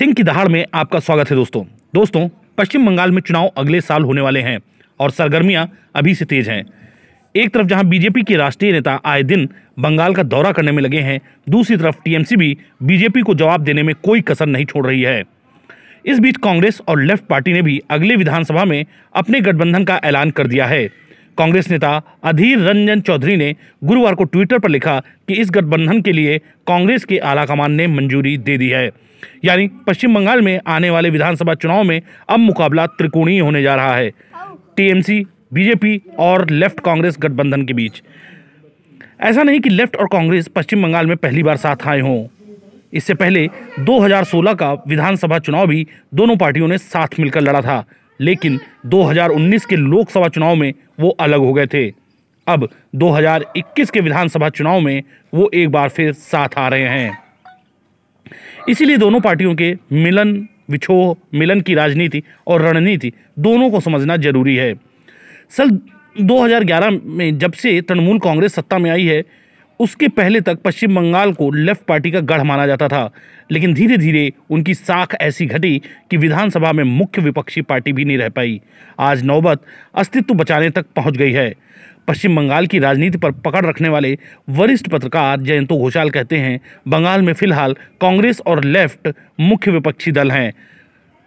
सिंह की दहाड़ में आपका स्वागत है दोस्तों। दोस्तों, पश्चिम बंगाल में चुनाव अगले साल होने वाले हैं और सरगर्मियाँ अभी से तेज हैं। एक तरफ़ जहाँ बीजेपी के राष्ट्रीय नेता आए दिन बंगाल का दौरा करने में लगे हैं, दूसरी तरफ़ टीएमसी भी बीजेपी को जवाब देने में कोई कसर नहीं छोड़ रही है। इस बीच कांग्रेस और लेफ़्ट पार्टी ने भी अगले विधानसभा में अपने गठबंधन का ऐलान कर दिया है। कांग्रेस नेता अधीर रंजन चौधरी ने गुरुवार को ट्विटर पर लिखा कि इस गठबंधन के लिए कांग्रेस के आलाकमान ने मंजूरी दे दी है। यानी पश्चिम बंगाल में आने वाले विधानसभा चुनाव में अब मुकाबला त्रिकोणीय होने जा रहा है। टीएमसी, बीजेपी और लेफ़्ट कांग्रेस गठबंधन के बीच। ऐसा नहीं कि लेफ़्ट और कांग्रेस पश्चिम बंगाल में पहली बार साथ आए हों। इससे पहले 2016 का विधानसभा चुनाव भी दोनों पार्टियों ने साथ मिलकर लड़ा था, लेकिन 2019 के लोकसभा चुनाव में वो अलग हो गए थे। अब 2021 के विधानसभा चुनाव में वो एक बार फिर साथ आ रहे हैं। इसीलिए दोनों पार्टियों के मिलन, विछोह, मिलन की राजनीति और रणनीति दोनों को समझना ज़रूरी है। सल 2011 में जब से तृणमूल कांग्रेस सत्ता में आई है उसके पहले तक पश्चिम बंगाल को लेफ़्ट पार्टी का गढ़ माना जाता था, लेकिन धीरे धीरे उनकी साख ऐसी घटी कि विधानसभा में मुख्य विपक्षी पार्टी भी नहीं रह पाई। आज नौबत अस्तित्व बचाने तक पहुँच गई है। पश्चिम बंगाल की राजनीति पर पकड़ रखने वाले वरिष्ठ पत्रकार जयंतो घोषाल कहते हैं, बंगाल में फ़िलहाल कांग्रेस और लेफ़्ट मुख्य विपक्षी दल हैं।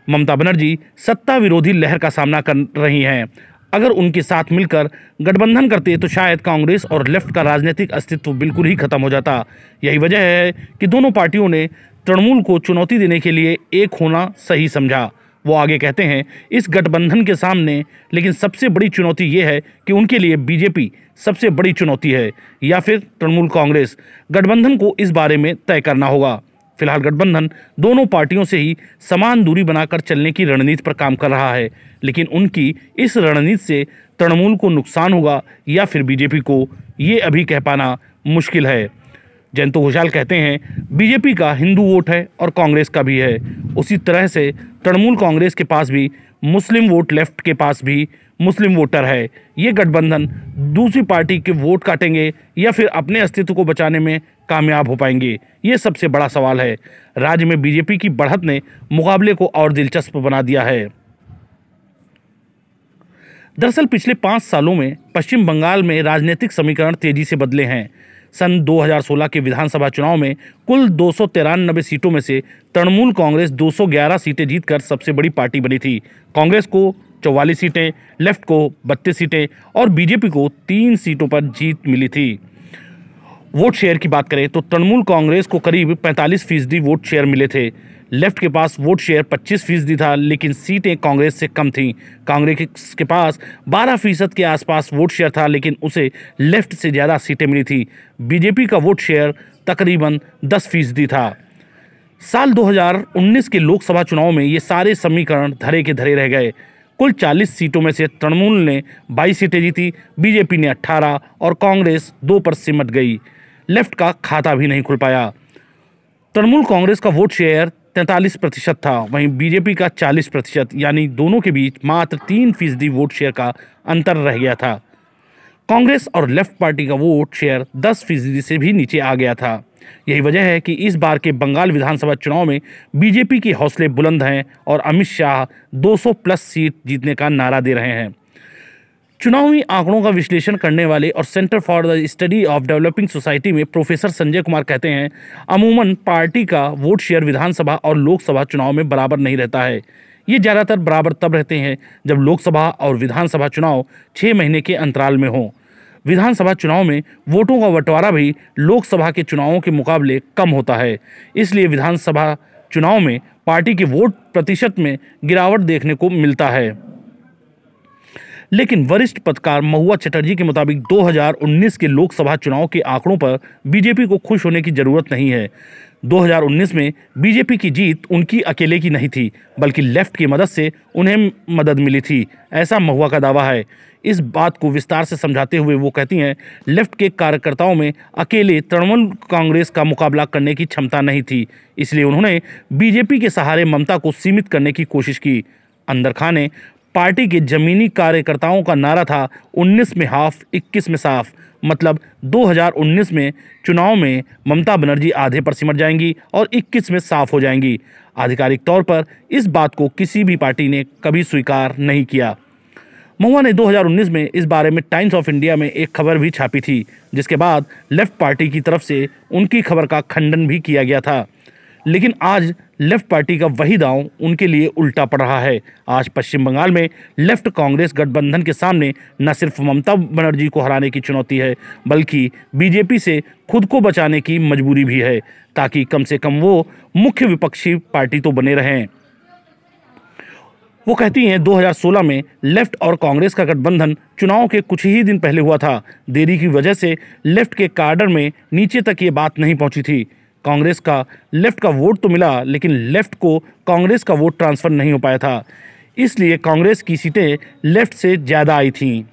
ममता बनर्जी सत्ता विरोधी लहर का सामना कर रही हैं। अगर उनके साथ मिलकर गठबंधन करते तो शायद कांग्रेस और लेफ़्ट का राजनीतिक अस्तित्व बिल्कुल ही खत्म हो जाता। यही वजह है कि दोनों पार्टियों ने तृणमूल को चुनौती देने के लिए एक होना सही समझा। वो आगे कहते हैं, इस गठबंधन के सामने, लेकिन सबसे बड़ी चुनौती ये है कि उनके लिए बीजेपी सबसे बड़ी चुनौती है, या फिर तृणमूल कांग्रेस। गठबंधन को इस बारे में तय करना होगा। फ़िलहाल गठबंधन दोनों पार्टियों से ही समान दूरी बनाकर चलने की रणनीति पर काम कर रहा है, लेकिन उनकी इस रणनीति से तृणमूल को नुकसान होगा या फिर बीजेपी को, ये अभी कह पाना मुश्किल है। जयंतो घोषाल कहते हैं, बीजेपी का हिंदू वोट है और कांग्रेस का भी है। उसी तरह से तृणमूल कांग्रेस के पास भी, मुस्लिम वोट लेफ़्ट के पास भी मुस्लिम वोटर है। ये गठबंधन दूसरी पार्टी के वोट काटेंगे या फिर अपने अस्तित्व को बचाने में कामयाब हो पाएँगे? ये सबसे बड़ा सवाल है। राज्य में बीजेपी की बढ़त ने मुकाबले को और दिलचस्प बना दिया है। दरअसल पिछले पाँच सालों में पश्चिम बंगाल में राजनीतिक समीकरण तेज़ी से बदले हैं। सन 2016 के विधानसभा चुनाव में कुल दो सीटों में से तृणमूल कांग्रेस 211 सीटें जीतकर सबसे बड़ी पार्टी बनी थी। कांग्रेस को चौवालीस सीटें, लेफ़्ट को बत्तीस सीटें और बीजेपी को तीन सीटों पर जीत मिली थी। वोट शेयर की बात करें तो तृणमूल कांग्रेस को करीब 45 फ़ीसदी वोट शेयर मिले थे। लेफ़्ट के पास वोट शेयर 25 फ़ीसदी था, लेकिन सीटें कांग्रेस से कम थीं। कांग्रेस के पास 12 फ़ीसद के आसपास वोट शेयर था, लेकिन उसे लेफ़्ट से ज़्यादा सीटें मिली थी। बीजेपी का वोट शेयर तकरीबन 10 फ़ीसदी था। साल 2019 के लोकसभा चुनाव में ये सारे समीकरण धरे के धरे रह गए। कुल 40 सीटों में से तृणमूल ने 22 सीटें जीती, बीजेपी ने 18 और कांग्रेस दो पर सिमट गई। लेफ़्ट का खाता भी नहीं खुल पाया। तृणमूल कांग्रेस का वोट शेयर तैंतालीस प्रतिशत था, वहीं बीजेपी का चालीस प्रतिशत, यानी दोनों के बीच मात्र तीन फ़ीसदी वोट शेयर का अंतर रह गया था। कांग्रेस और लेफ़्ट पार्टी का वोट शेयर दस फ़ीसदी से भी नीचे आ गया था। यही वजह है कि इस बार के बंगाल विधानसभा चुनाव में बीजेपी के हौसले बुलंद हैं और अमित शाह 200 प्लस सीट जीतने का नारा दे रहे हैं। चुनावी आंकड़ों का विश्लेषण करने वाले और centre for the study of developing society में प्रोफेसर संजय कुमार कहते हैं, अमूमन पार्टी का वोट शेयर विधानसभा और लोकसभा चुनाव में बराबर नहीं रहता है। ये ज़्यादातर बराबर तब रहते हैं जब लोकसभा और विधानसभा चुनाव छः महीने के अंतराल में हों। विधानसभा चुनाव में वोटों का बंटवारा भी लोकसभा के चुनावों के मुकाबले कम होता है। इसलिए विधानसभा चुनाव में पार्टी के वोट प्रतिशत में गिरावट देखने को मिलता है। लेकिन वरिष्ठ पत्रकार महुआ चटर्जी के मुताबिक 2019 के लोकसभा चुनाव के आंकड़ों पर बीजेपी को खुश होने की ज़रूरत नहीं है। 2019 में बीजेपी की जीत उनकी अकेले की नहीं थी, बल्कि लेफ़्ट की मदद से उन्हें मदद मिली थी। ऐसा महुआ का दावा है। इस बात को विस्तार से समझाते हुए वो कहती हैं, लेफ़्ट के कार्यकर्ताओं में अकेले तृणमूल कांग्रेस का मुकाबला करने की क्षमता नहीं थी, इसलिए उन्होंने बीजेपी के सहारे ममता को सीमित करने की कोशिश की। अंदर खां ने पार्टी के जमीनी कार्यकर्ताओं का नारा था 19 में हाफ़ 21 में साफ़। मतलब 2019 में चुनाव में ममता बनर्जी आधे पर सिमट जाएँगी और 21 में साफ़ हो जाएँगी। आधिकारिक तौर पर इस बात को किसी भी पार्टी ने कभी स्वीकार नहीं किया। महुआ ने 2019 में इस बारे में टाइम्स ऑफ़ इंडिया में एक खबर भी छापी थी, जिसके बाद लेफ़्ट पार्टी की तरफ़ से उनकी खबर का खंडन भी किया गया था। लेकिन आज लेफ़्ट पार्टी का वही दांव उनके लिए उल्टा पड़ रहा है। आज पश्चिम बंगाल में लेफ़्ट कांग्रेस गठबंधन के सामने न सिर्फ़ ममता बनर्जी को हराने की चुनौती है, बल्कि बीजेपी से खुद को बचाने की मजबूरी भी है, ताकि कम से कम वो मुख्य विपक्षी पार्टी तो बने रहें। वो कहती हैं 2016 में लेफ़्ट और कांग्रेस का गठबंधन चुनाव के कुछ ही दिन पहले हुआ था। देरी की वजह से लेफ़्ट के कार्डर में नीचे तक ये बात नहीं पहुँची थी। कांग्रेस का लेफ़्ट का वोट तो मिला, लेकिन लेफ़्ट को कांग्रेस का वोट ट्रांसफ़र नहीं हो पाया था। इसलिए कांग्रेस की सीटें लेफ़्ट से ज़्यादा आई थीं।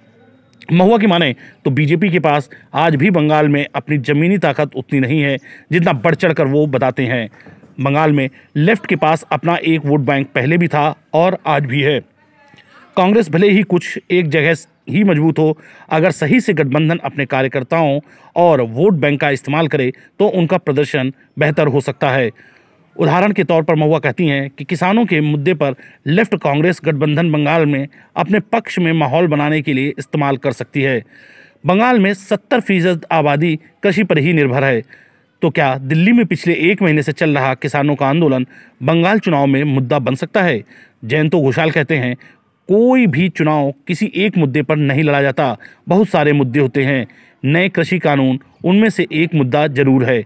महुआ की माने तो बीजेपी के पास आज भी बंगाल में अपनी ज़मीनी ताकत उतनी नहीं है जितना बढ़ चढ़ कर वो बताते हैं। बंगाल में लेफ़्ट के पास अपना एक वोट बैंक पहले भी था और आज भी है। कांग्रेस भले ही कुछ एक जगह ही मज़बूत हो। अगर सही से गठबंधन अपने कार्यकर्ताओं और वोट बैंक का इस्तेमाल करे तो उनका प्रदर्शन बेहतर हो सकता है। उदाहरण के तौर पर महुआ कहती हैं कि किसानों के मुद्दे पर लेफ़्ट कांग्रेस गठबंधन बंगाल में अपने पक्ष में माहौल बनाने के लिए इस्तेमाल कर सकती है। बंगाल में सत्तर फ़ीसद आबादी कृषि पर ही निर्भर है। तो क्या दिल्ली में पिछले एक महीने से चल रहा किसानों का आंदोलन बंगाल चुनाव में मुद्दा बन सकता है? जयंतो घोषाल कहते हैं कोई भी चुनाव किसी एक मुद्दे पर नहीं लड़ा जाता। बहुत सारे मुद्दे होते हैं। नए कृषि कानून, उनमें से एक मुद्दा ज़रूर है।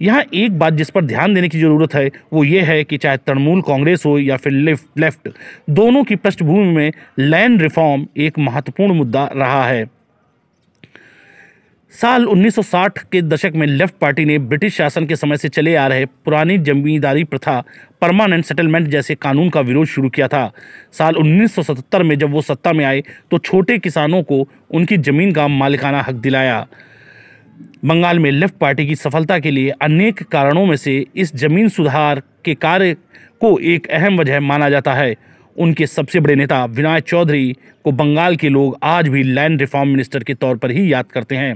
यहाँ एक बात जिस पर ध्यान देने की ज़रूरत है, वो ये है कि चाहे तृणमूल कांग्रेस हो या फिर लेफ़्ट लेफ़्ट, दोनों की पृष्ठभूमि में लैंड रिफॉर्म एक महत्वपूर्ण मुद्दा रहा है। साल 1960 के दशक में लेफ़्ट पार्टी ने ब्रिटिश शासन के समय से चले आ रहे पुरानी जमींदारी प्रथा परमानेंट सेटलमेंट जैसे कानून का विरोध शुरू किया था। साल 1977 में जब वो सत्ता में आए तो छोटे किसानों को उनकी ज़मीन का मालिकाना हक दिलाया। बंगाल में लेफ़्ट पार्टी की सफलता के लिए अनेक कारणों में से इस ज़मीन सुधार के कार्य को एक अहम वजह माना जाता है। उनके सबसे बड़े नेता विनायक चौधरी को बंगाल के लोग आज भी लैंड रिफॉर्म मिनिस्टर के तौर पर ही याद करते हैं।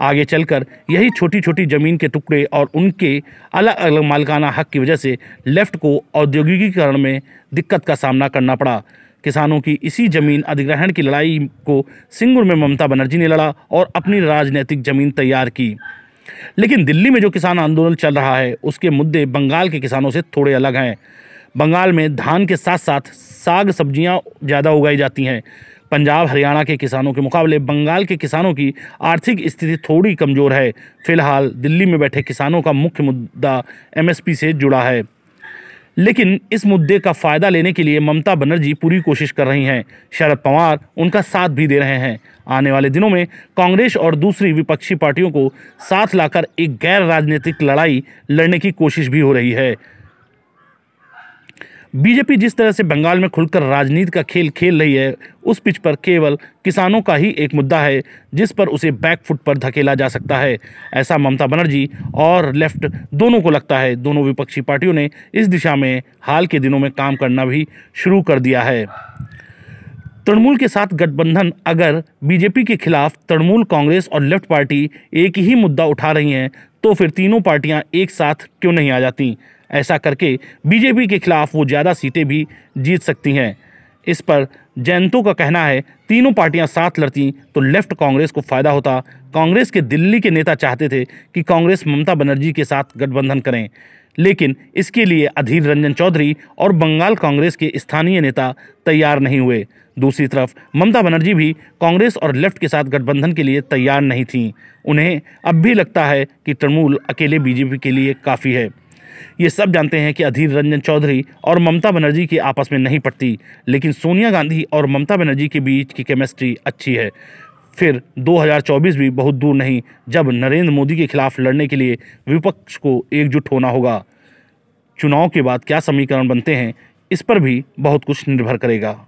आगे चलकर यही छोटी छोटी ज़मीन के टुकड़े और उनके अलग अलग मालिकाना हक की वजह से लेफ़्ट को औद्योगिकीकरण में दिक्कत का सामना करना पड़ा। किसानों की इसी ज़मीन अधिग्रहण की लड़ाई को सिंगुर में ममता बनर्जी ने लड़ा और अपनी राजनीतिक ज़मीन तैयार की। लेकिन दिल्ली में जो किसान आंदोलन चल रहा है, उसके मुद्दे बंगाल के किसानों से थोड़े अलग हैं। बंगाल में धान के साथ साथ साग सब्ज़ियाँ ज़्यादा उगाई जाती हैं। पंजाब, हरियाणा के किसानों के मुकाबले बंगाल के किसानों की आर्थिक स्थिति थोड़ी कमज़ोर है। फ़िलहाल दिल्ली में बैठे किसानों का मुख्य मुद्दा एमएसपी से जुड़ा है। लेकिन इस मुद्दे का फ़ायदा लेने के लिए ममता बनर्जी पूरी कोशिश कर रही हैं। शरद पवार उनका साथ भी दे रहे हैं। आने वाले दिनों में कांग्रेस और दूसरी विपक्षी पार्टियों को साथ लाकर एक गैर राजनीतिक लड़ाई लड़ने की कोशिश भी हो रही है। बीजेपी जिस तरह से बंगाल में खुलकर राजनीति का खेल खेल रही है, उस पिच पर केवल किसानों का ही एक मुद्दा है, जिस पर उसे बैकफुट पर धकेला जा सकता है। ऐसा ममता बनर्जी और लेफ़्ट दोनों को लगता है। दोनों विपक्षी पार्टियों ने इस दिशा में हाल के दिनों में काम करना भी शुरू कर दिया है। तृणमूल के साथ गठबंधन अगर बीजेपी के खिलाफ तृणमूल कांग्रेस और लेफ़्ट पार्टी एक ही मुद्दा उठा रही हैं तो फिर तीनों पार्टियाँ एक साथ क्यों नहीं आ जाती? ऐसा करके बीजेपी के खिलाफ वो ज़्यादा सीटें भी जीत सकती हैं। इस पर जयंतों का कहना है, तीनों पार्टियाँ साथ लड़ती तो लेफ़्ट कांग्रेस को फ़ायदा होता। कांग्रेस के दिल्ली के नेता चाहते थे कि कांग्रेस ममता बनर्जी के साथ गठबंधन करें। लेकिन इसके लिए अधीर रंजन चौधरी और बंगाल कांग्रेस के स्थानीय नेता तैयार नहीं हुए। दूसरी तरफ़, ममता बनर्जी भी कांग्रेस और लेफ़्ट के साथ गठबंधन के लिए तैयार नहीं थीं। उन्हें अब भी लगता है कि तृणमूल अकेले बीजेपी के लिए काफ़ी है। ये सब जानते हैं कि अधीर रंजन चौधरी और ममता बनर्जी की आपस में नहीं पड़ती लेकिन सोनिया गांधी और ममता बनर्जी के बीच की केमिस्ट्री अच्छी है। फिर 2024 भी बहुत दूर नहीं, जब नरेंद्र मोदी के खिलाफ लड़ने के लिए विपक्ष को एकजुट होना होगा। चुनाव के बाद क्या समीकरण बनते हैं, इस पर भी बहुत कुछ निर्भर करेगा।